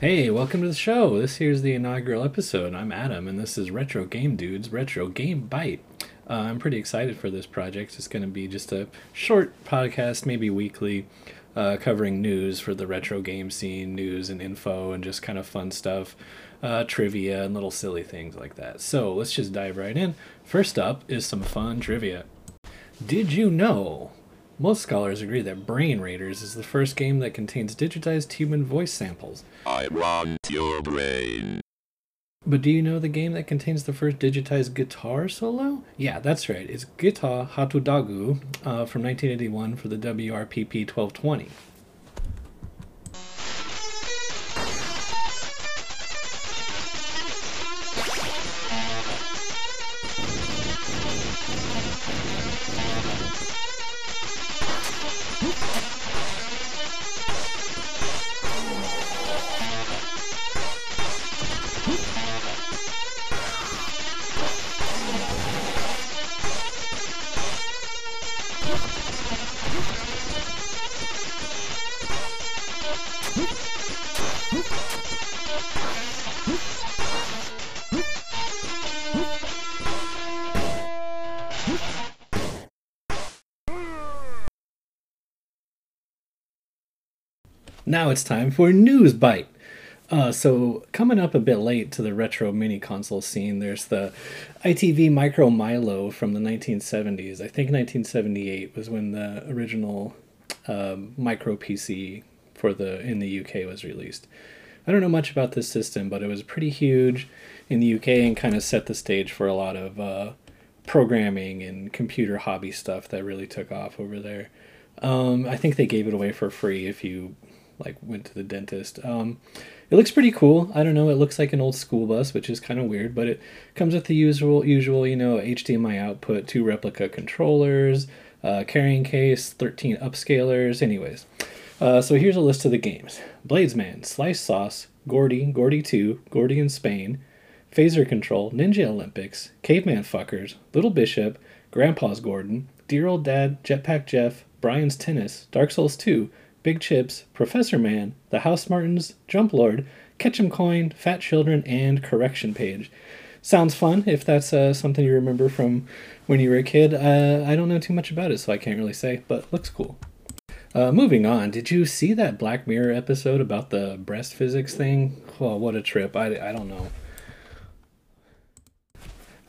Hey, welcome to the show. This here's the inaugural episode. I'm Adam, and this is Retro Game Dudes Retro Game Bite. Uh, I'm pretty excited for this project. It's going to be just a short podcast, maybe weekly, uh, covering news for the retro game scene, news and info, and just kind of fun stuff, uh, trivia, and little silly things like that. So let's just dive right in. First up is some fun trivia. Did you know? Most scholars agree that Brain Raiders is the first game that contains digitized human voice samples. I want your brain. But do you know the game that contains the first digitized guitar solo? Yeah, that's right. It's Guitar Hatudagu uh, from 1981 for the WRPP 1220. Now it's time for News Bite. Uh, so coming up a bit late to the retro mini console scene, there's the ITV Micro Milo from the 1970s. I think 1978 was when the original um, micro PC for the in the UK was released. I don't know much about this system, but it was pretty huge in the UK and kind of set the stage for a lot of uh, programming and computer hobby stuff that really took off over there. Um, I think they gave it away for free if you like went to the dentist. Um, it looks pretty cool. I don't know. It looks like an old school bus, which is kind of weird, but it comes with the usual, usual, you know, HDMI output, two replica controllers, uh, carrying case, 13 upscalers. Anyways, uh, so here's a list of the games: Bladesman, Slice Sauce, Gordy, Gordy 2, Gordy in Spain, Phaser Control, Ninja Olympics, Caveman Fuckers, Little Bishop, Grandpa's Gordon, Dear Old Dad, Jetpack Jeff, Brian's Tennis, Dark Souls 2, Big Chips, Professor Man, The House Martins, Jump Lord, Ketchum Coin, Fat Children, and Correction Page. Sounds fun if that's uh, something you remember from when you were a kid. Uh, I don't know too much about it, so I can't really say, but looks cool. Uh, moving on, did you see that Black Mirror episode about the breast physics thing? Well, what a trip. I, I don't know.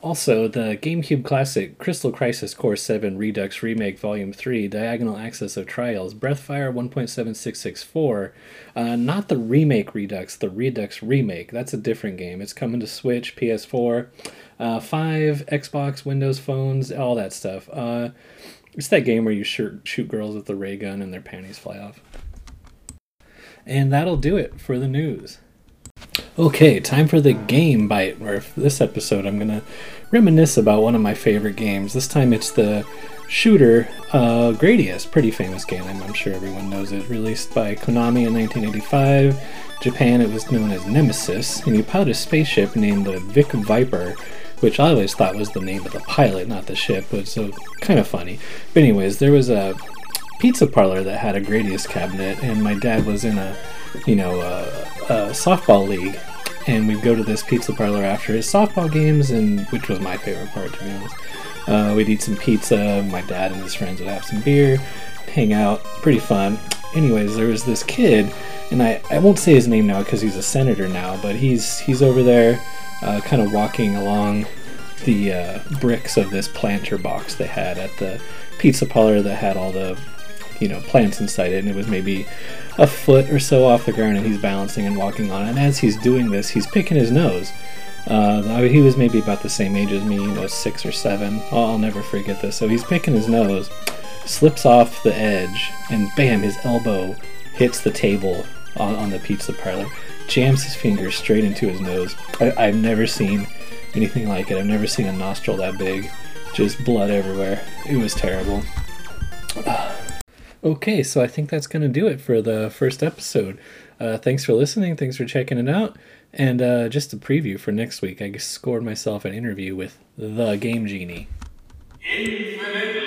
Also, the GameCube classic Crystal Crisis Core 7 Redux Remake Volume 3 Diagonal Access of Trials Breathfire 1.7664. Uh, not the remake Redux, the Redux Remake. That's a different game. It's coming to Switch, PS4, uh, 5, Xbox, Windows phones, all that stuff. Uh, it's that game where you shoot, shoot girls with the ray gun and their panties fly off. And that'll do it for the news. Okay, time for the game bite, where this episode I'm going to reminisce about one of my favorite games. This time it's the shooter uh, Gradius, pretty famous game, I'm sure everyone knows it. Released by Konami in 1985. Japan, it was known as Nemesis, and you pilot a spaceship named the Vic Viper, which I always thought was the name of the pilot, not the ship, but so kind of funny. But anyways, there was a pizza parlor that had a Gradius cabinet, and my dad was in a, you know, a, a softball league, and we'd go to this pizza parlor after his softball games, and which was my favorite part, to be honest. Uh, we'd eat some pizza. My dad and his friends would have some beer, hang out. Pretty fun. Anyways, there was this kid, and I, I won't say his name now because he's a senator now, but he's he's over there, uh, kind of walking along the uh, bricks of this planter box they had at the pizza parlor that had all the you know plants inside it, and it was maybe a foot or so off the ground, and he's balancing and walking on it. And as he's doing this, he's picking his nose. Uh, he was maybe about the same age as me, you know, six or seven. Oh, I'll never forget this. So he's picking his nose, slips off the edge, and bam, his elbow hits the table on, on the pizza parlor, jams his fingers straight into his nose. I, I've never seen anything like it. I've never seen a nostril that big. Just blood everywhere. It was terrible. Okay, so I think that's going to do it for the first episode. Uh, thanks for listening. Thanks for checking it out. And uh, just a preview for next week, I scored myself an interview with the Game Genie. Infinite